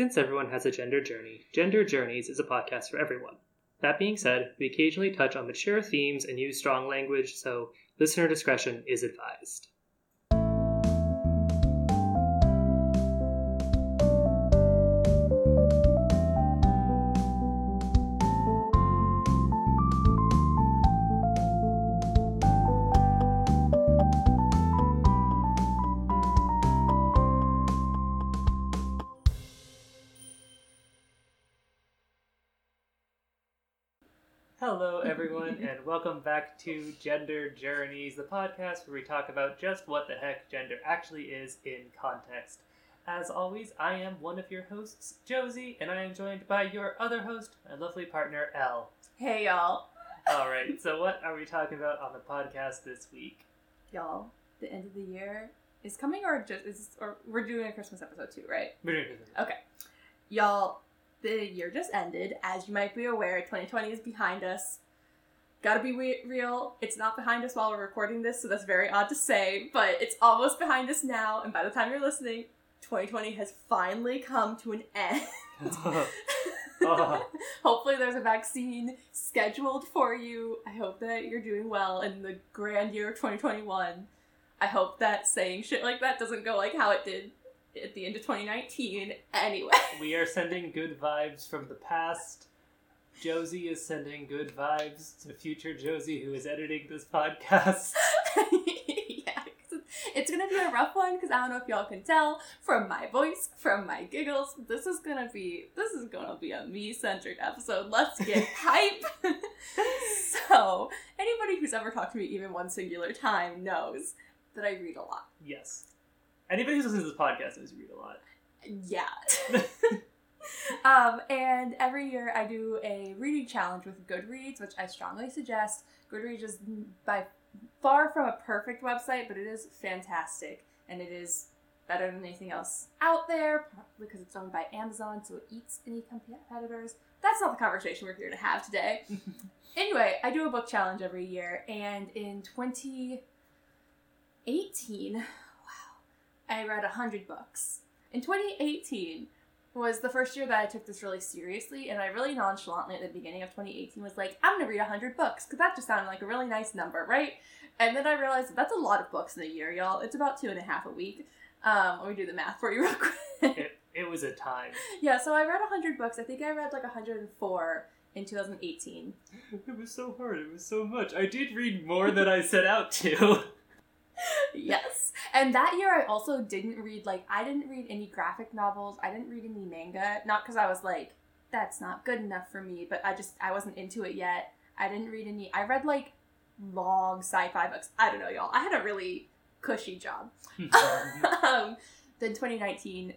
Since everyone has a gender journey, Gender Journeys is a podcast for everyone. That being said, we occasionally touch on mature themes and use strong language, so listener discretion is advised. Welcome back to Gender Journeys, the podcast where we talk about just what the heck gender actually is in context. As always, I am one of your hosts, Josie, and I am joined by your other host, my lovely partner, Elle. Hey y'all. All right, so what are we talking about on the podcast this week? Y'all, the end of the year is coming or just is or we're doing a Christmas episode too, right? We're doing Christmas. Okay. Y'all, the year just ended. As you might be aware, 2020 is behind us. Gotta be we- real, it's not behind us while we're recording this, so that's very odd to say, but it's almost behind us now, and by the time you're listening, 2020 has finally come to an end. Hopefully, there's a vaccine scheduled for you. I hope that you're doing well in the grand year of 2021. I hope that saying shit like that doesn't go like how it did at the end of 2019. Anyway. we are sending good vibes from the past. Josie is sending good vibes to future Josie, who is editing this podcast. yeah, it's gonna be a rough one because I don't know if y'all can tell from my voice, from my giggles. This is gonna be this is gonna be a me centered episode. Let's get hype. so anybody who's ever talked to me even one singular time knows that I read a lot. Yes. Anybody who listens to this podcast knows you read a lot. Yeah. um, and every year I do a reading challenge with Goodreads, which I strongly suggest. Goodreads is by far from a perfect website, but it is fantastic, and it is better than anything else out there probably because it's owned by Amazon, so it eats any competitors. That's not the conversation we're here to have today. anyway, I do a book challenge every year, and in 2018, wow, I read 100 books. In 2018 was the first year that I took this really seriously, and I really nonchalantly at the beginning of 2018 was like, I'm gonna read 100 books, because that just sounded like a really nice number, right? And then I realized that that's a lot of books in a year, y'all. It's about two and a half a week. Um, let me do the math for you real quick. It, it was a time. yeah, so I read 100 books. I think I read like 104 in 2018. It was so hard. It was so much. I did read more than I set out to. yes. And that year I also didn't read like I didn't read any graphic novels. I didn't read any manga. Not because I was like, that's not good enough for me, but I just I wasn't into it yet. I didn't read any I read like long sci-fi books. I don't know, y'all. I had a really cushy job. um, then 2019,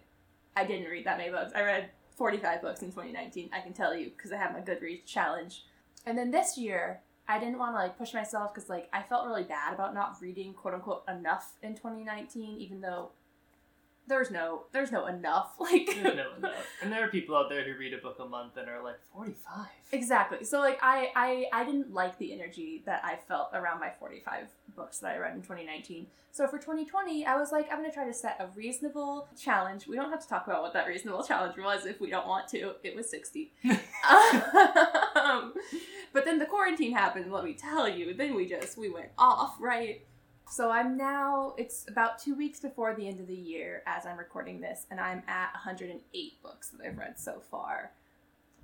I didn't read that many books. I read 45 books in 2019. I can tell you because I had my Goodreads challenge. And then this year, I didn't want to like push myself because like I felt really bad about not reading quote unquote enough in 2019, even though there's no there's no enough like There's no enough. And there are people out there who read a book a month and are like 45. Exactly. So like I, I I didn't like the energy that I felt around my 45 books that I read in 2019. So for 2020, I was like I'm going to try to set a reasonable challenge. We don't have to talk about what that reasonable challenge was if we don't want to. It was 60. um, but then the quarantine happened, let me tell you. Then we just we went off, right? So I'm now it's about 2 weeks before the end of the year as I'm recording this and I'm at 108 books that I've read so far.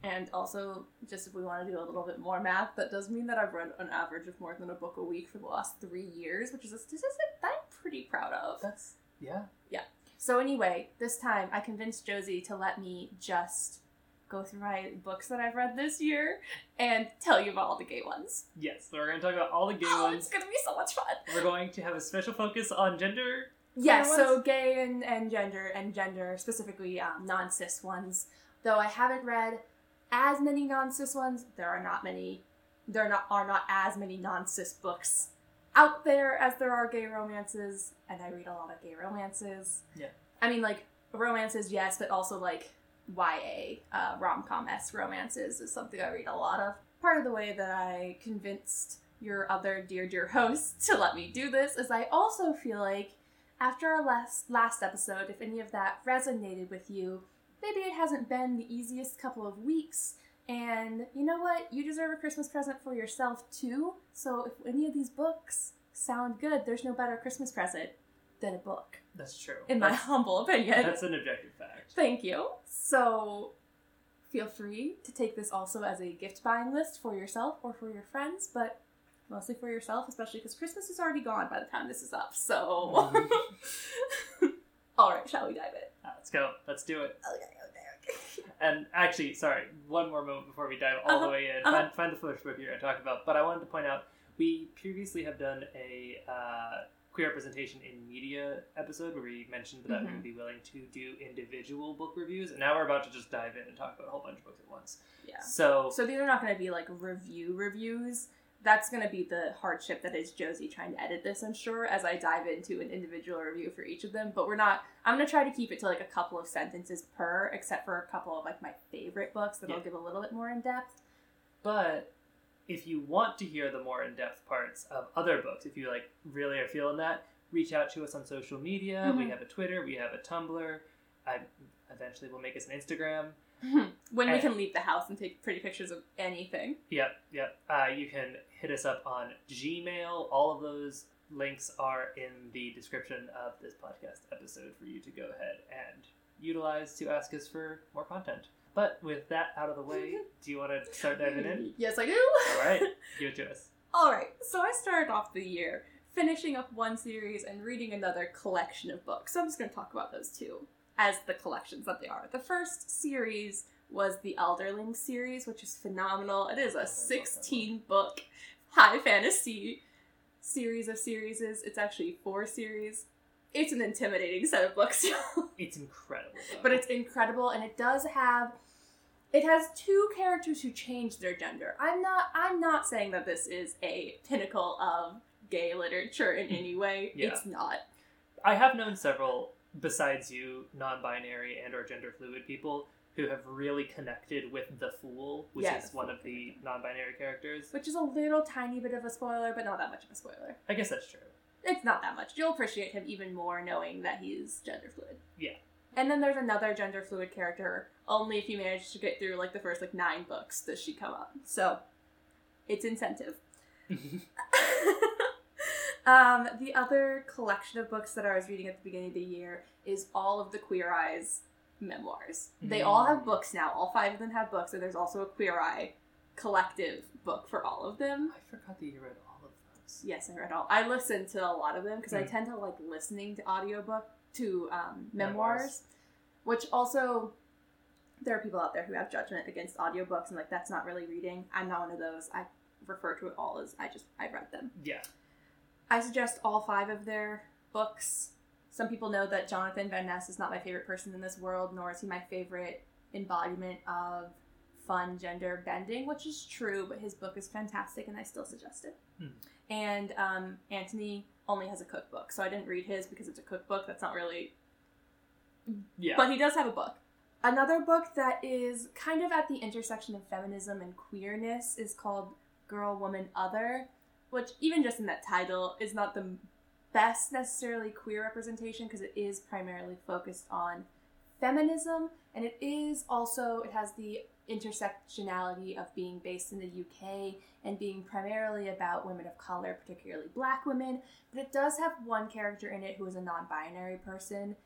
And also, just if we want to do a little bit more math, that does mean that I've read an average of more than a book a week for the last three years, which is a statistic that I'm pretty proud of. That's, yeah. Yeah. So, anyway, this time I convinced Josie to let me just go through my books that I've read this year and tell you about all the gay ones. Yes, so we're going to talk about all the gay oh, ones. it's gonna be so much fun. We're going to have a special focus on gender. Yeah, so gay and, and gender and gender specifically um, non cis ones. Though I haven't read as many non cis ones, there are not many. There not are not as many non cis books out there as there are gay romances, and I read a lot of gay romances. Yeah. I mean, like romances, yes, but also like YA uh, rom com esque romances is something I read a lot of. Part of the way that I convinced your other dear dear host to let me do this is I also feel like after our last last episode, if any of that resonated with you, maybe it hasn't been the easiest couple of weeks. And you know what? You deserve a Christmas present for yourself too. So if any of these books sound good, there's no better Christmas present than a book, That's true. in my humble opinion. that's an objective fact. Thank you. So feel free to take this also as a gift buying list for yourself or for your friends, but mostly for yourself, especially because Christmas is already gone by the time this is up. So, all right, shall we dive in? Let's go. Let's do it. Okay, okay, okay. And actually, sorry, one more moment before we dive all the Uh-huh, way in. uh-huh. Find, find the first book you're going to talk about. But I wanted to point out we previously have done a uh, queer representation in media episode where we mentioned that we Mhm. would be willing to do individual book reviews. And now we're about to just dive in and talk about a whole bunch of books at once. Yeah. So, So these are not going to be like review reviews. That's going to be the hardship that is Josie trying to edit this, I'm sure, as I dive into an individual review for each of them. But we're not, I'm going to try to keep it to like a couple of sentences per, except for a couple of like my favorite books that I'll give a little bit more in depth. but if you want to hear the more in-depth parts of other books, if you like really are feeling that, reach out to us on social media. We Mhm. have a Twitter, we have a Tumblr. I eventually we'll make us an Instagram. when we can leave the house and take pretty pictures of anything. Yep, yep. Uh, you can hit us up on Gmail. All of those links are in the description of this podcast episode for you to go ahead and utilize to ask us for more content. But with that out of the way, do you want to start diving in? Yes, I do. All right, give it to us. All right. So I started off the year finishing up one series and reading another collection of books. So I'm just going to talk about those two as the collections that they are. The first series was the Elderling series, which is phenomenal. It is a 16 book high fantasy series of series. It's actually four series. It's an intimidating set of books, It's incredible, though. but it's incredible and it does have it has two characters who change their gender i'm not i'm not saying that this is a pinnacle of gay literature in any way Yeah. it's not I have known several besides you, non-binary and or gender fluid people who have really connected with the Fool, which Yeah, is one of the non-binary characters. which is a little tiny bit of a spoiler but not that much of a spoiler I guess that's true. It's not that much you'll appreciate him even more knowing that he's gender fluid Yeah. and then there's another gender fluid character only if you manage to get through like the first like nine books does she come up so it's incentive um, the other collection of books that I was reading at the beginning of the year is all of the Queer Eyes memoirs. They all have Mm. books now. All five of them have books, and there's also a Queer Eye collective book for all of them. I forgot that you read all. Yes, I read all. I listened to a lot of them because I Mm. tend to like listening to audiobook to um, Memoirs. memoirs, which also there are people out there who have judgment against audiobooks and like that's not really reading. I'm not one of those. I refer to it all as I just I read them. Yeah. I suggest all five of their books. Some people know that Jonathan Van Ness is not my favorite person in this world, nor is he my favorite embodiment of fun gender bending, which is true, but his book is fantastic and I still suggest it. Hmm. And um, Antoni only has a cookbook, so I didn't read his because it's a cookbook. That's not really. Yeah. But he does have a book. Another book that is kind of at the intersection of feminism and queerness is called Girl, Woman, Other, which, even just in that title, is not the best necessarily queer representation because it is primarily focused on feminism and it is also it has the intersectionality of being based in the UK and being primarily about women of color, particularly black women, but it does have one character in it who is a non-binary person,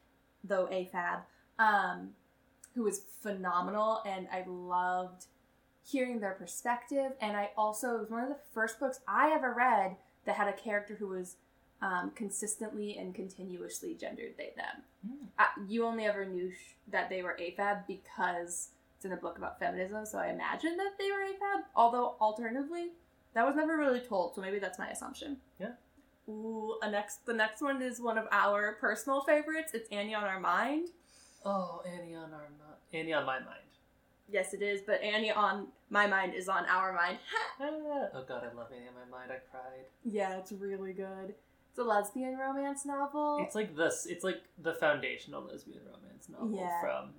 though AFAB, um, who is phenomenal and I loved hearing their perspective and I also it was one of the first books I ever read that had a character who was um, consistently and continuously gendered they them. Hmm. I, you only ever knew sh- that they were AFAB because it's in a book about feminism, so I imagine that they were AFAB. Although alternatively, that was never really told, so maybe that's my assumption. Yeah. Ooh, a next the next one is one of our personal favorites. It's Annie on Our Mind. Oh, Annie on our mi- Annie on my mind. Yes, it is, but Annie on my mind is on our mind. Ah, oh god, I love Annie on my mind. I cried. yeah, it's really good. It's a lesbian romance novel. It's like this. It's like the foundational lesbian romance novel Yeah. from.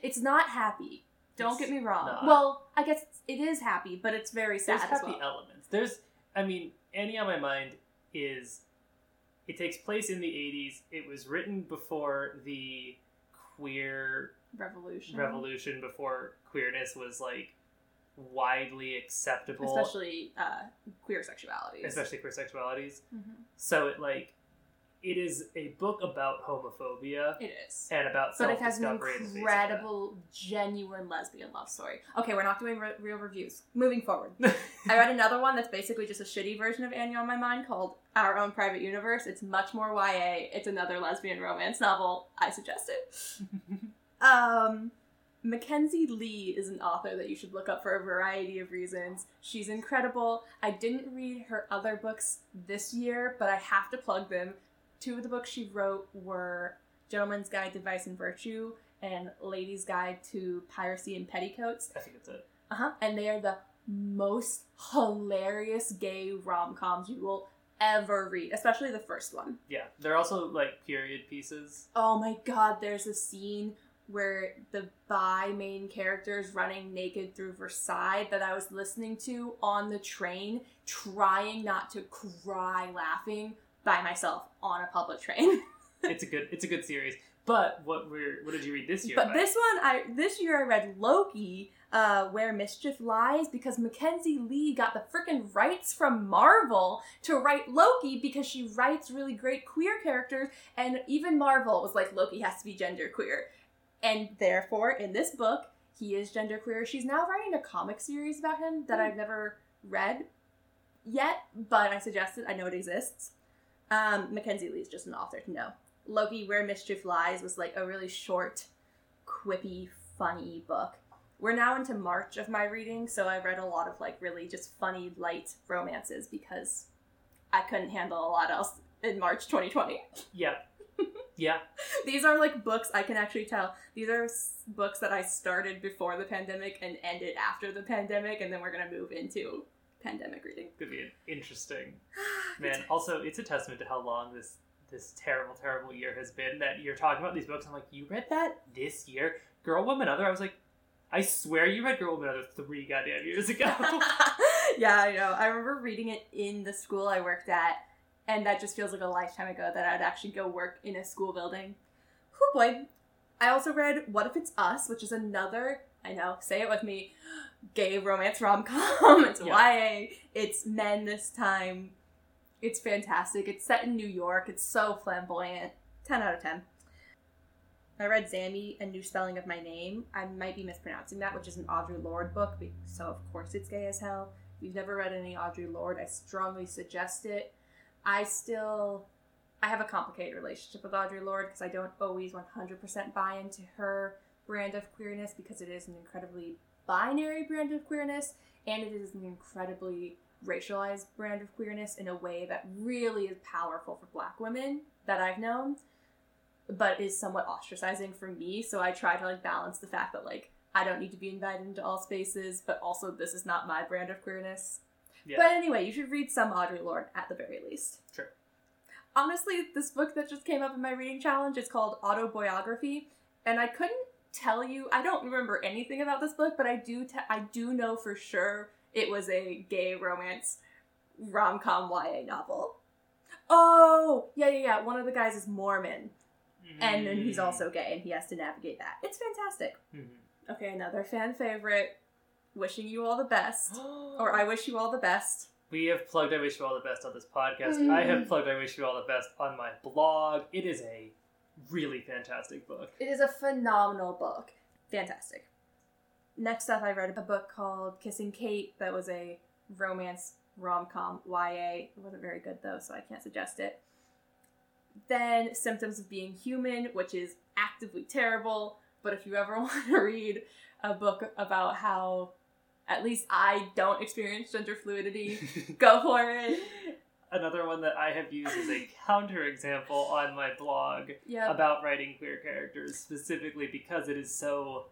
It's not happy. Don't get me wrong. not. Well, I guess it's, happy, but it's very sad There's happy well. elements. There's, I mean, Annie on my mind is. It takes place in the '80s. It was written before the queer revolution. revolution before queerness was like widely acceptable, especially uh, queer sexuality. especially queer sexualities. hmm So it like it is a book about homophobia It is. and about But it has an self-discovery in the face of that. incredible, genuine lesbian love story. Okay, we're not doing re- real reviews. Moving forward. I read another one that's basically just a shitty version of Annie on My Mind called Our Own Private Universe. It's much more YA. It's another lesbian romance novel. I suggest it. Um, Mackenzi Lee is an author that you should look up for a variety of reasons. She's incredible. I didn't read her other books this year, but I have to plug them. Two of the books she wrote were Gentleman's Guide to Vice and Virtue and Lady's Guide to Piracy and Petticoats. I think it's it. Uh huh. And they are the most hilarious gay rom coms you will ever read, especially the first one. Yeah, they're also like period pieces. Oh my god, there's a scene where the bi main character is running naked through Versailles that I was listening to on the train, trying not to cry laughing by myself on a public train. It's a good it's a good series. But what we're what did you read this year? but this one, I this year I read Loki, uh, where mischief lies, because Mackenzi Lee got the freaking rights from Marvel to write Loki because she writes really great queer characters, and even Marvel was like Loki has to be genderqueer, and therefore in this book he is genderqueer. She's now writing a comic series about him that I've never read yet, but I suggest it. I know it exists. Um, Mackenzi Lee is just an author to know. Loki, Where Mischief Lies was like a really short, quippy, funny book. We're now into March of my reading, so I read a lot of like really just funny, light romances because I couldn't handle a lot else in March 2020. Yeah. Yeah. These are like books I can actually tell. These are s- books that I started before the pandemic and ended after the pandemic, and then we're gonna move into pandemic reading. Could be interesting. Man, also it's a testament to how long this this terrible, terrible year has been that you're talking about these books. I'm like, you read that this year? Girl, Woman, Other? I was like, I swear you read Girl, Woman, Other three goddamn years ago. yeah, I know. I remember reading it in the school I worked at, and that just feels like a lifetime ago that I'd actually go work in a school building. Oh boy. I also read What If It's Us, which is another, I know, say it with me, gay romance rom com. It's Yeah. YA, it's men this time. It's fantastic. It's set in New York. It's so flamboyant. 10 out of 10. I read Zami, A New Spelling of My Name. I might be mispronouncing that, which is an Audre Lorde book, so of course it's gay as hell. If you've never read any Audre Lorde, I strongly suggest it. I still, I have a complicated relationship with Audre Lorde because I don't always 100% buy into her brand of queerness because it is an incredibly binary brand of queerness and it is an incredibly racialized brand of queerness in a way that really is powerful for black women that I've known but is somewhat ostracizing for me. So I try to like balance the fact that like I don't need to be invited into all spaces, but also this is not my brand of queerness. Yeah. But anyway, you should read some Audre Lorde at the very least. Sure. Honestly, this book that just came up in my reading challenge is called Autobiography, and I couldn't tell you. I don't remember anything about this book, but I do. Te- I do know for sure it was a gay romance rom com YA novel. Oh, yeah, yeah, yeah. One of the guys is Mormon, and then he's Mm. also gay, and he has to navigate that. It's fantastic. Mhm. Okay, another fan favorite. Wishing you all the best, or I wish you all the best. We have plugged I Wish You All the Best on this podcast. Mm. I have plugged I Wish You All the Best on my blog. It is a really fantastic book. It is a phenomenal book. Fantastic. Next up, I read a book called Kissing Kate that was a romance rom com YA. It wasn't very good though, so I can't suggest it. Then Symptoms of Being Human, which is actively terrible, but if you ever want to read a book about how at least I don't experience gender fluidity, go for it. Another one that I have used as a counterexample on my blog Yeah, about writing queer characters, specifically because it is so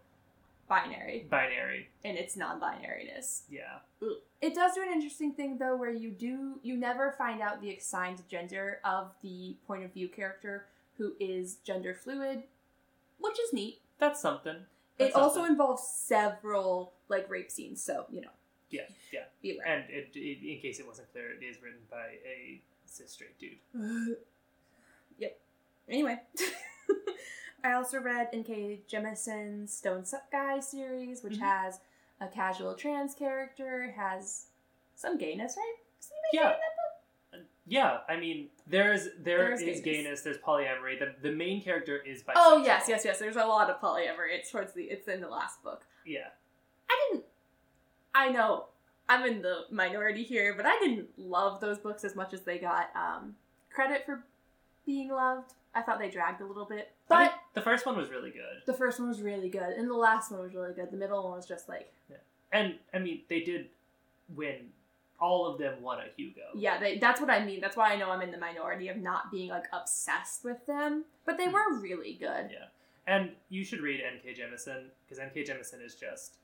binary binary. And its non-binariness. Yeah. It does do an interesting thing though, where you do you never find out the assigned gender of the point of view character who is gender fluid, which is neat. That's something. It also something. involves several like rape scenes, so you know, Yeah, yeah. be aware. And it, it, in case it wasn't clear, it is written by a cis straight dude. yep. Anyway, I also read N.K. Jemisin's Stone Suck Guy series, which Mhm. has a casual trans character, has some gayness, right? Yeah. gay in that book? Yeah, I mean, there's there There's is gayness. gayness. There's polyamory. The the main character is bisexual. Oh yes, yes, yes. There's a lot of polyamory. It's towards the. It's in the last book. Yeah, I didn't. I know I'm in the minority here, but I didn't love those books as much as they got um, credit for being loved. I thought they dragged a little bit, but the first one was really good, the first one was really good, and the last one was really good. The middle one was just like, Yeah. and I mean, they did win. All of them won a Hugo. yeah, they, that's what I mean. That's why I know I'm in the minority of not being like obsessed with them, but they were really good. Yeah. And you should read N.K. Jemisin because N.K. Jemisin is just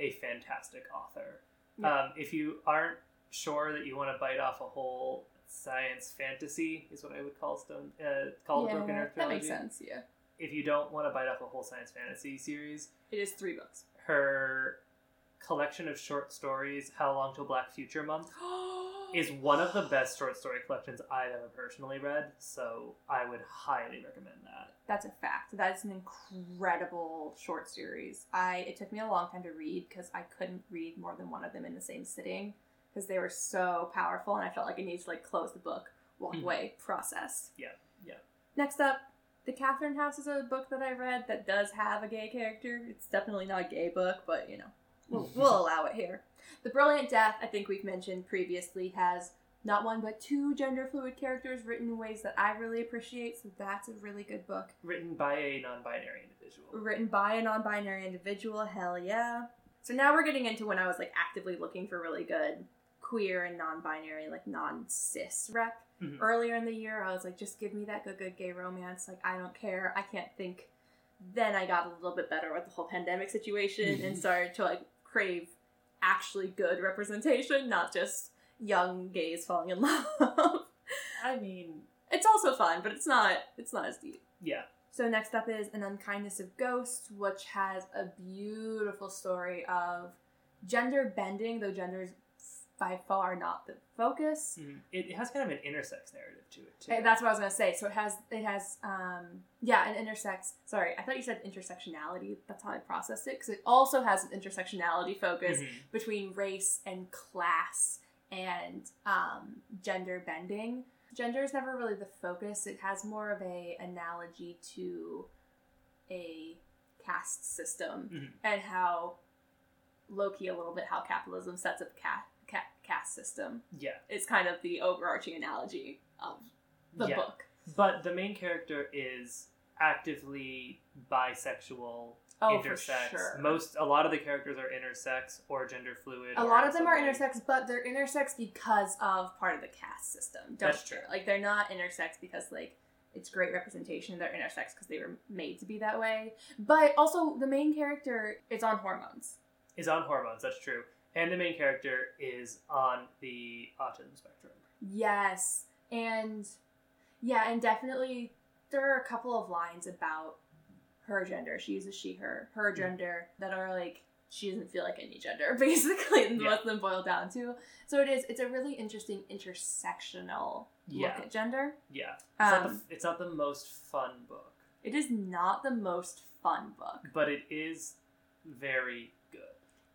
a fantastic author. Yeah. Um, if you aren't sure that you want to bite off a whole science fantasy, is what I would call Stone, uh, call the Broken Earth that makes sense. Yeah, If you don't want to bite off a whole science fantasy series, it is three books. her collection of short stories, How Long Till Black Future Month, is one of the best short story collections I've ever personally read. So I would highly recommend that. That's a fact. That is an incredible short series. I it took me a long time to read because I couldn't read more than one of them in the same sitting because they were so powerful, and I felt like I needed to like close the book, walk Mhm. away, process. Yeah, yeah. Next up, The Catherine House is a book that I read that does have a gay character. It's definitely not a gay book, but you know, we'll, we'll allow it here. The Brilliant Death, I think we've mentioned previously, has not one but two gender fluid characters written in ways that I really appreciate, so that's a really good book Written by a non binary individual. written by a non-binary individual hell yeah so now we're getting into when i was like actively looking for really good queer and non-binary like non-cis rep Mhm. earlier in the year i was like just give me that good good gay romance like i don't care i can't think then i got a little bit better with the whole pandemic situation and started to like crave actually good representation not just young gays falling in love I mean, it's also fun but it's not it's not as deep yeah. so next up is An Unkindness of Ghosts, which has a beautiful story of gender bending, though gender is by far not the focus. Mhm. It has kind of an intersex narrative to it, too. Eh, That's what I was gonna say. So it has it has um yeah an intersex. Sorry, I thought you said intersectionality. That's how I processed it because it also has an intersectionality focus Mhm. between race and class and um, gender bending. Gender is never really the focus. It has more of a analogy to a caste system Mhm. and how Loki a little bit how capitalism sets up ca- ca- caste system. Yeah. It's kind of the overarching analogy of the yeah. book. But the main character is actively bisexual, Oh, for intersex. sure. Most, a lot of the characters are intersex or gender fluid. a lot of them are intersex, but they're intersex because of part of the caste system. That's true. Like they're not intersex because like it's great representation. They're intersex because they were made to be that way. But also the main character is on hormones. Is on hormones, that's true. And the main character is on the autism spectrum. Yes, and yeah, and definitely there are a couple of lines about her gender. She uses she her her gender that are like she doesn't feel like any gender basically, and Yeah. what them boil down to. So it is. It's a really interesting intersectional Yeah. look at gender. Yeah. It's, not Um, the, it's not the most fun book, It is not the most fun book. but it is very.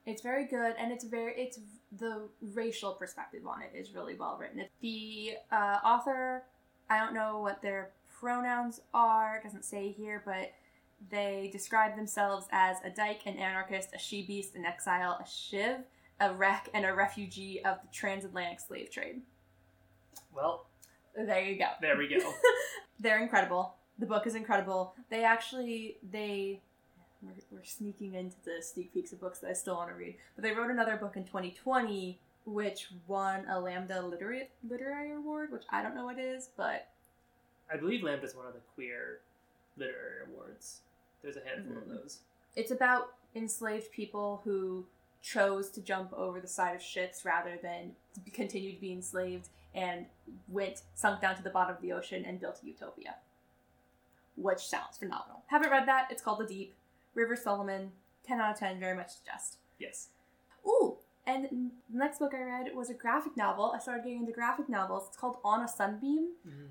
It's very good, and it's very it's the racial perspective on it is really well written. The uh, author, I don't know what their pronouns are. It doesn't say here, but they describe themselves as a dyke, an anarchist, a she beast, an exile, a shiv, a wreck, and a refugee of the transatlantic slave trade. Well, There you go. there we go. They're incredible. The book is incredible. They actually they we're, we're sneaking into the sneak peeks of books that I still want to read. But they wrote another book in 2020 which won a Lambda literary literary award, which I don't know what it is, but I believe Lambda is one of the queer literary awards. There's a handful Mhm. of those. it's about enslaved people who chose to jump over the side of ships rather than continue to be enslaved and went sunk down to the bottom of the ocean and built a utopia which sounds phenomenal haven't read that it's called the deep rivers solomon 10 out of 10 very much suggest Yes. ooh and the next book i read was a graphic novel i started getting into graphic novels it's called on a sunbeam Mm.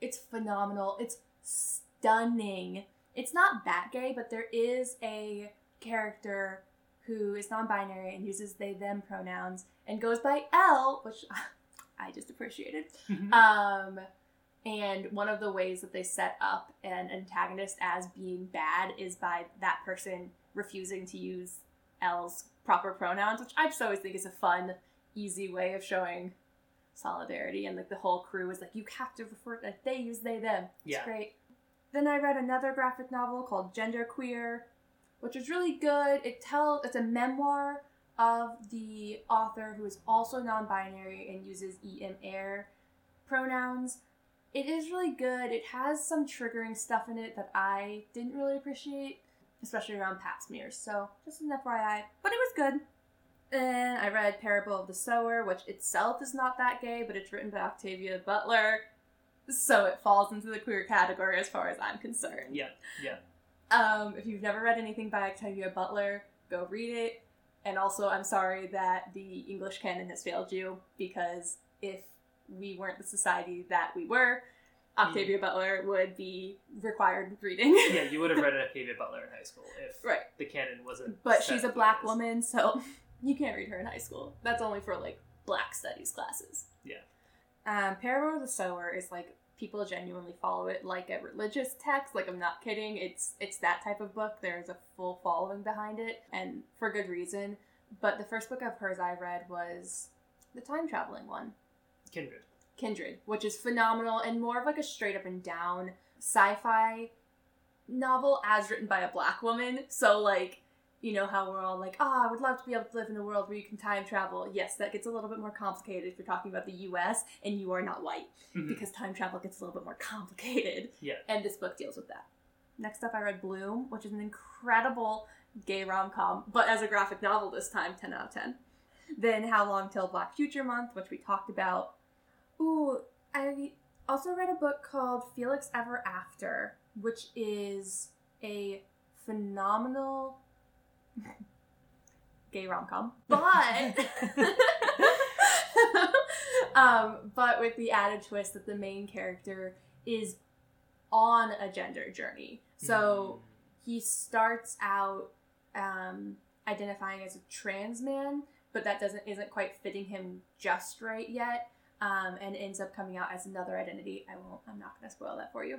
it's phenomenal. It's stunning. It's not that gay, but there is a character who is non-binary and uses they them pronouns and goes by L, which I just appreciated. Mhm. Um, and one of the ways that they set up an antagonist as being bad is by that person refusing to use L's proper pronouns, which I just always think is a fun, easy way of showing solidarity. And like the whole crew is like, you have to refer to they use they them. It's Yeah. great. Then I read another graphic novel called Gender Queer, which is really good. It tells it's a memoir of the author who is also non-binary and uses em eir pronouns. It is really good. It has some triggering stuff in it that I didn't really appreciate, especially around pap smears. So just an FYI, but it was good. And I read Parable of the Sower, which itself is not that gay, but it's written by Octavia Butler, so it falls into the queer category as far as I'm concerned. Yeah, yeah. Um, if you've never read anything by Octavia Butler, go read it. And also, I'm sorry that the English canon has failed you because if we weren't the society that we were, Octavia Butler would be required reading. Yeah, you would have read Octavia Butler in high school if right. the canon wasn't. But she's a black woman, so you can't read her in high school. That's only for like black studies classes. Yeah. Um, Parable of the Sower is like people genuinely follow it like a religious text. Like I'm not kidding. It's it's that type of book. There's a full following behind it, and for good reason. But the first book of hers I read was the time traveling one. Kindred. Kindred, which is phenomenal and more of like a straight up and down sci-fi novel as written by a black woman. So like, you know how we're all like, "Oh, I would love to be able to live in a world where you can time travel." Yes, that gets a little bit more complicated if you're talking about the US and you are not white Mhm. because time travel gets a little bit more complicated. Yeah. And this book deals with that. Next up I read Bloom, which is an incredible gay rom-com, but as a graphic novel this time, 10 out of 10. Then How Long Till Black Future Month, which we talked about. Ooh, I also read a book called Felix Ever After, which is a phenomenal gay rom com. But um, but with the added twist that the main character is on a gender journey. So he starts out um, identifying as a trans man, but that doesn't isn't quite fitting him just right yet, um, and ends up coming out as another identity. I won't. I'm not going to spoil that for you.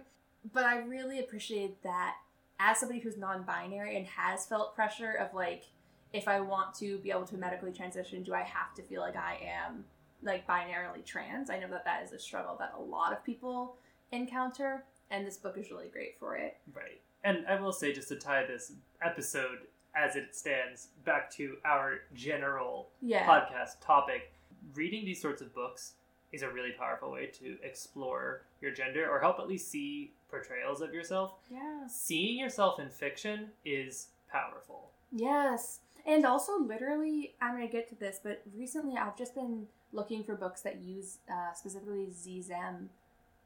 But I really appreciate that as somebody who's non-binary and has felt pressure of like, if I want to be able to medically transition, do I have to feel like I am like binarily trans? I know that that is a struggle that a lot of people encounter, and this book is really great for it. Right. And I will say, just to tie this episode as it stands back to our general Yeah. podcast topic, reading these sorts of books is a really powerful way to explore your gender or help at least see portrayals of yourself. Yes. Seeing yourself in fiction is powerful. Yes. And also, literally, I'm going to get to this, but recently I've just been looking for books that use uh, specifically ZZM,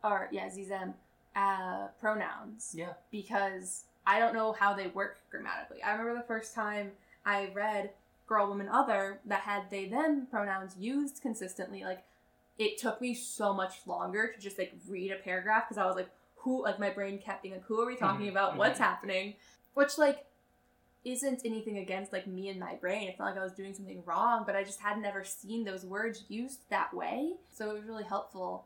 or yeah, ZZM uh, pronouns. Yeah. Because I don't know how they work grammatically. I remember the first time I read Girl, Woman, Other that had they, them pronouns used consistently. Like, it took me so much longer to just like read a paragraph because I was like, who, like, my brain kept being like, who are we talking Mhm, about? What's mhm. happening? Which, like, isn't anything against like me and my brain. It's not like I was doing something wrong, but I just had never seen those words used that way. So it was really helpful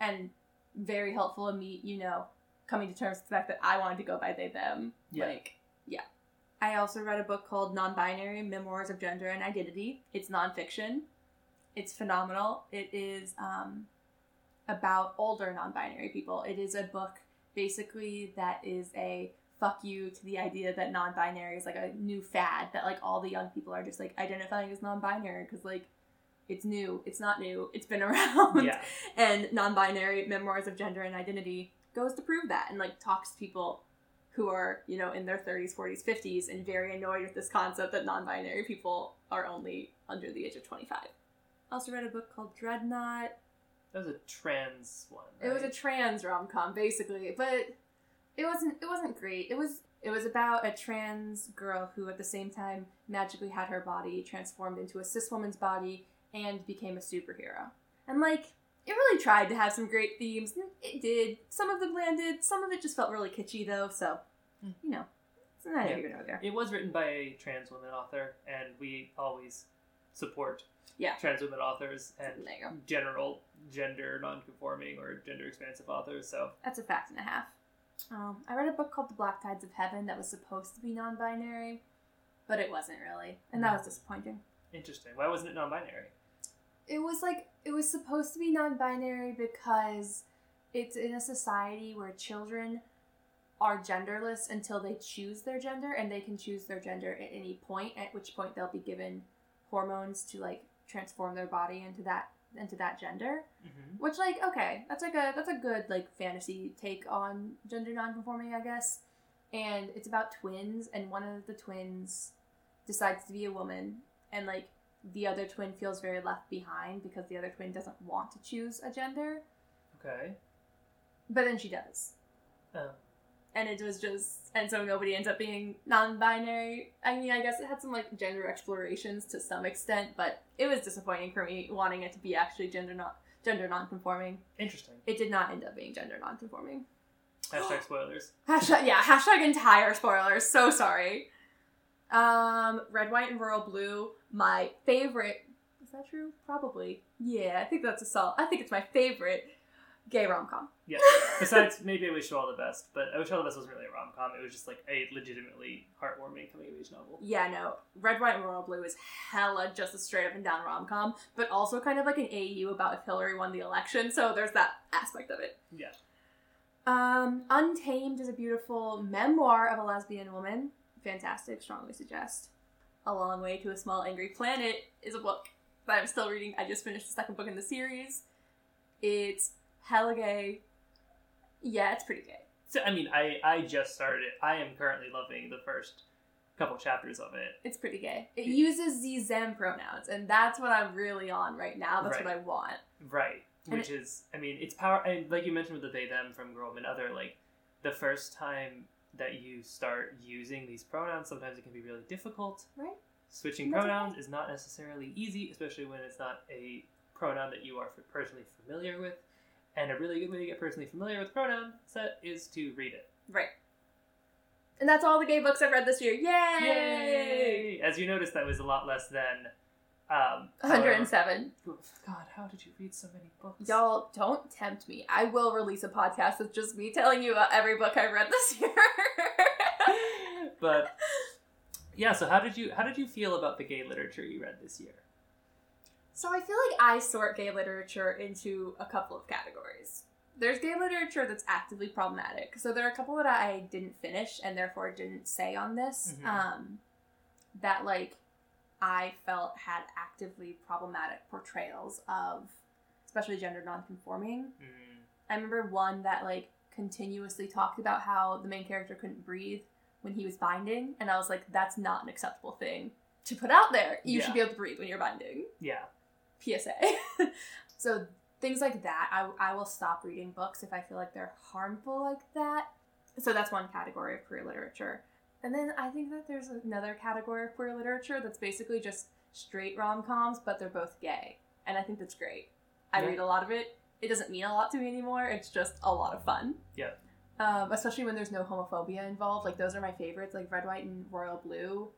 and very helpful in me, you know, coming to terms with the fact that I wanted to go by they them. Yeah. Like, yeah. I also read a book called Non-Binary Memoirs of Gender and Identity. It's nonfiction. It's phenomenal. It is um, about older non-binary people. It is a book basically that is a fuck you to the idea that non-binary is like a new fad that like all the young people are just like identifying as non-binary because like it's new it's not new it's been around Yeah. and non-binary memoirs of gender and identity goes to prove that and like talks to people who are you know in their 30s 40s 50s and very annoyed with this concept that non-binary people are only under the age of 25 I also read a book called dreadnought That was a trans one. it was a trans rom com basically, but it wasn't it wasn't great. It was it was about a trans girl who at the same time magically had her body transformed into a cis woman's body and became a superhero. And like it really tried to have some great themes. and It did. Some of them landed. Some of it just felt really kitschy though. So Hmm. you know, it's neither Yeah. here nor there. It was written by a trans woman author, and we always support Yeah. trans women authors and There you go. general gender non-conforming or gender expansive authors. So That's a fact and a half. Um, I read a book called The Black Tides of Heaven that was supposed to be non-binary, but it wasn't really, and that was disappointing. interesting. Why wasn't it non-binary? it was like it was supposed to be non-binary because it's in a society where children are genderless until they choose their gender and they can choose their gender at any point at which point they'll be given hormones to like transform their body into that into that gender Mm-hmm. which like okay that's like a that's a good like fantasy take on gender nonconforming i guess and it's about twins and one of the twins decides to be a woman and like the other twin feels very left behind because the other twin doesn't want to choose a gender Okay. but then she does Oh. and it was just and so nobody ends up being non-binary. I mean i guess it had some like gender explorations to some extent but it was disappointing for me wanting it to be actually gender not gender non-conforming. Interesting. it did not end up being gender non-conforming. Hashtag spoilers. hashtag yeah hashtag entire spoilers. So sorry. Um red white and royal blue my favorite is that true? Probably. Yeah i think that's a solid i think it's my favorite gay rom-com Yeah. Besides, maybe I Wish You All the Best, but I Wish All the Best wasn't really a rom com. It was just like a legitimately heartwarming coming of age novel. yeah no red white and royal blue is hella just a straight up and down rom-com but also kind of like an au about if hillary won the election so there's that aspect of it Yeah. Um, Untamed is a beautiful memoir of a lesbian woman. Fantastic, strongly suggest. A Long Way to a Small Angry Planet is a book that I'm still reading. I just finished the second book in the series. It's hella gay. Yeah, it's pretty gay. So I mean, I I just started it. I am currently loving the first couple chapters of it. It's pretty gay. It uses these them pronouns, and that's what I'm really on right now. That's what I want. Right. And Which is, I mean, it's power. And like you mentioned with the they them from Girl and Other, like the first time that you start using these pronouns, sometimes it can be really difficult. Right. Switching that's pronouns is not necessarily easy, especially when it's not a pronoun that you are personally familiar with. And a really good way to get personally familiar with pronoun set is to read it. Right. And that's all the gay books I've read this year. Yay! Yay! As you noticed, that was a lot less than. Um, 107. however- God, how did you read so many books? Y'all don't tempt me. I will release a podcast with just me telling you about every book I read this year. but yeah, so how did you how did you feel about the gay literature you read this year? So I feel like I sort gay literature into a couple of categories. There's gay literature that's actively problematic. So there are a couple that I didn't finish and therefore didn't say on this. Mhm. Um, that like I felt had actively problematic portrayals of, especially gender nonconforming. Mm, I remember one that like continuously talked about how the main character couldn't breathe when he was binding, and I was like, that's not an acceptable thing to put out there. You Yeah. should be able to breathe when you're binding. yeah, PSA. so things like that, I, I will stop reading books if I feel like they're harmful like that. So that's one category of queer literature. And then I think that there's another category of queer literature that's basically just straight rom coms, but they're both gay. And I think that's great. I Yeah. read a lot of it. It doesn't mean a lot to me anymore. It's just a lot of fun. Yeah. Um, especially when there's no homophobia involved. Like those are my favorites, like Red, White, and Royal Blue.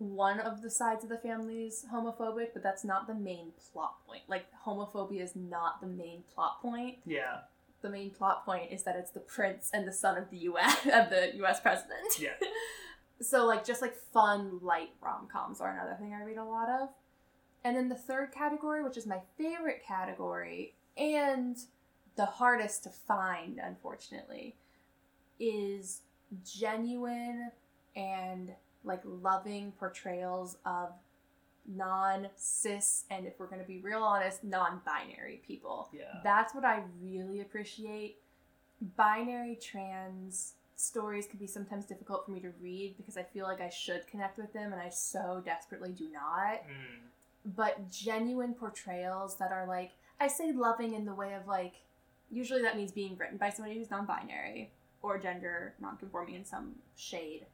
One of the sides of the family is homophobic, but that's not the main plot point. Like homophobia is not the main plot point. yeah, The main plot point is that it's the prince and the son of the U.S. of the U.S. president. yeah. So like just like fun light rom coms are another thing I read a lot of. And then the third category, which is my favorite category and the hardest to find, unfortunately, is genuine and like loving portrayals of non cis and if we're gonna be real honest, non binary people. Yeah. That's what I really appreciate. Binary trans stories can be sometimes difficult for me to read because I feel like I should connect with them and I so desperately do not. Mm, But genuine portrayals that are like, I say loving in the way of like, usually that means being written by somebody who's non binary or gender non-conforming in some shade.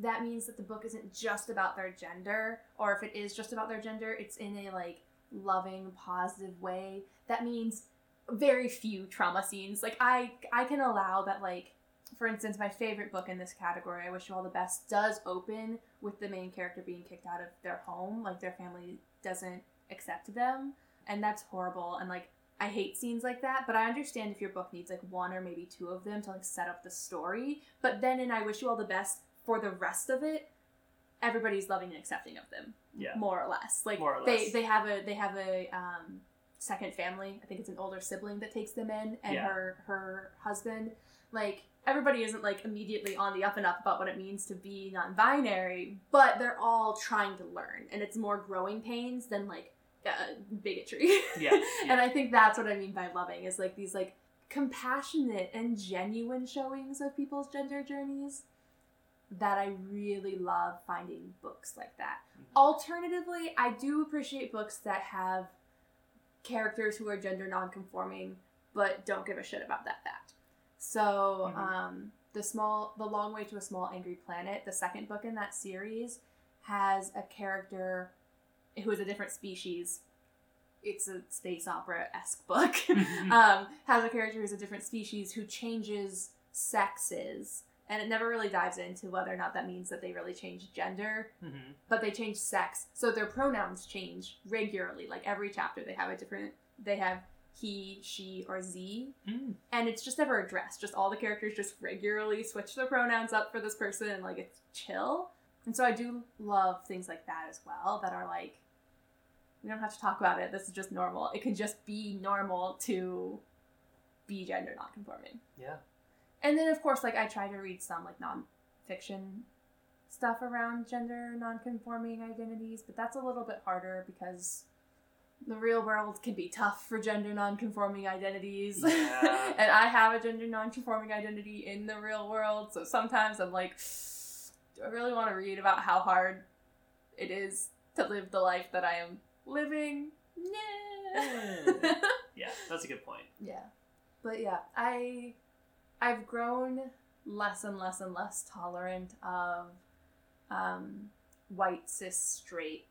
That means that the book isn't just about their gender, or if it is just about their gender, it's in a like loving, positive way. That means very few trauma scenes. Like I I can allow that like for instance, my favorite book in this category, I Wish You All the Best, does open with the main character being kicked out of their home. Like their family doesn't accept them. And that's horrible. And like I hate scenes like that, but I understand if your book needs like one or maybe two of them to like set up the story. But then in I Wish You All the Best, for the rest of it, everybody's loving and accepting of them. Yeah. More or less. Like More or they less. they have a they have a um second family. I think it's an older sibling that takes them in and Yeah. her her husband. Like everybody isn't like immediately on the up and up about what it means to be non-binary, but they're all trying to learn and it's more growing pains than like uh, bigotry. Yeah, and I think that's what I mean by loving is like these like compassionate and genuine showings of people's gender journeys that I really love finding books like that. Alternatively, I do appreciate books that have characters who are gender nonconforming but don't give a shit about that fact. So, Mhm. um, the small, the long way to a small angry planet, the second book in that series, has a character who is a different species. It's a space opera esque book. um, has a character who's a different species who changes sexes, and it never really dives into whether or not that means that they really change gender Mhm. but they change sex. So their pronouns change regularly like every chapter they have a different they have he she or z. Mm. and it's just never addressed. Just all the characters just regularly switch their pronouns up for this person and like it's chill. And so i do love things like that as well that are like we don't have to talk about it. This is just normal. It can just be normal to be gender nonconforming. Yeah. And then of course like i try to read some like non-fiction stuff around gender non-conforming identities but that's a little bit harder because the real world can be tough for gender non-conforming identities Yeah. and i have a gender non-conforming identity in the real world so sometimes i'm like do i really want to read about how hard it is to live the life that i am living nah. Hmm. Yeah, that's a good point. Yeah. But yeah, I I've grown less and less and less tolerant of um white cis straight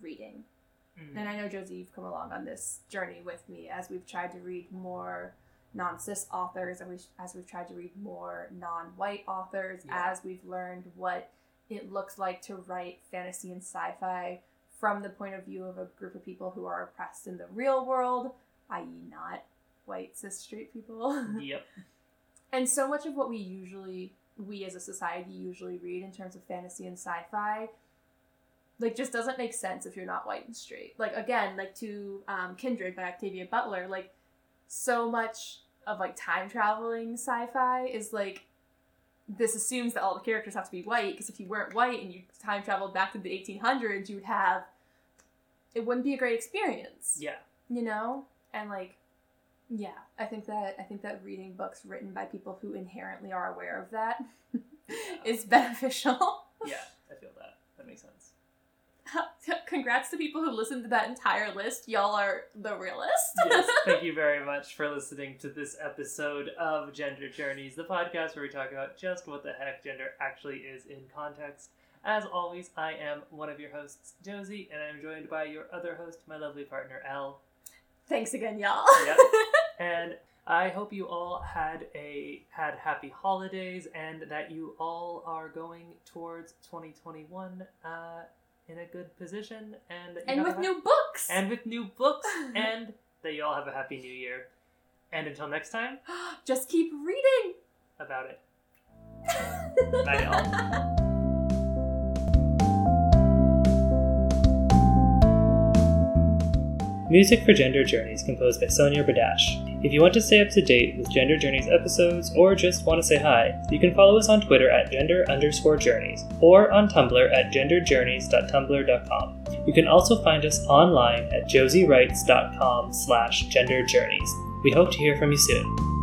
reading. Mm. And I know Josie, you've come along on this journey with me as we've tried to read more non cis authors and we as we've tried to read more non white authors, Yeah. as we've learned what it looks like to write fantasy and sci fi from the point of view of a group of people who are oppressed in the real world, i.e., not white cis straight people. Yep. And so much of what we usually, we as a society usually read in terms of fantasy and sci fi, like just doesn't make sense if you're not white and straight. Like, again, like to um, Kindred by Octavia Butler, like so much of like time traveling sci fi is like, this assumes that all the characters have to be white because if you weren't white and you time traveled back to the 1800s, you'd have, it wouldn't be a great experience Yeah. you know and like yeah i think that i think that reading books written by people who inherently are aware of that is beneficial Yeah, I feel that. That makes sense. congrats to people who listened to that entire list y'all are the realist yes, thank you very much for listening to this episode of Gender Journeys, the podcast where we talk about just what the heck gender actually is in context. As always, I am one of your hosts, Josie, and I'm joined by your other host, my lovely partner, Elle. thanks again y'all Yep. And I hope you all had a had happy holidays and that you all are going towards 2021 uh, in a good position and and with a- new books and with new books and that you all have a happy new year. And until next time, just keep reading about it. Bye, y'all. Music for Gender Journeys composed by Sonia Badash. If you want to stay up to date with Gender Journeys episodes or just want to say hi, you can follow us on Twitter at gender underscore journeys or on Tumblr at genderjourneys.tumblr.com. You can also find us online at josiewrites.com slash genderjourneys. We hope to hear from you soon.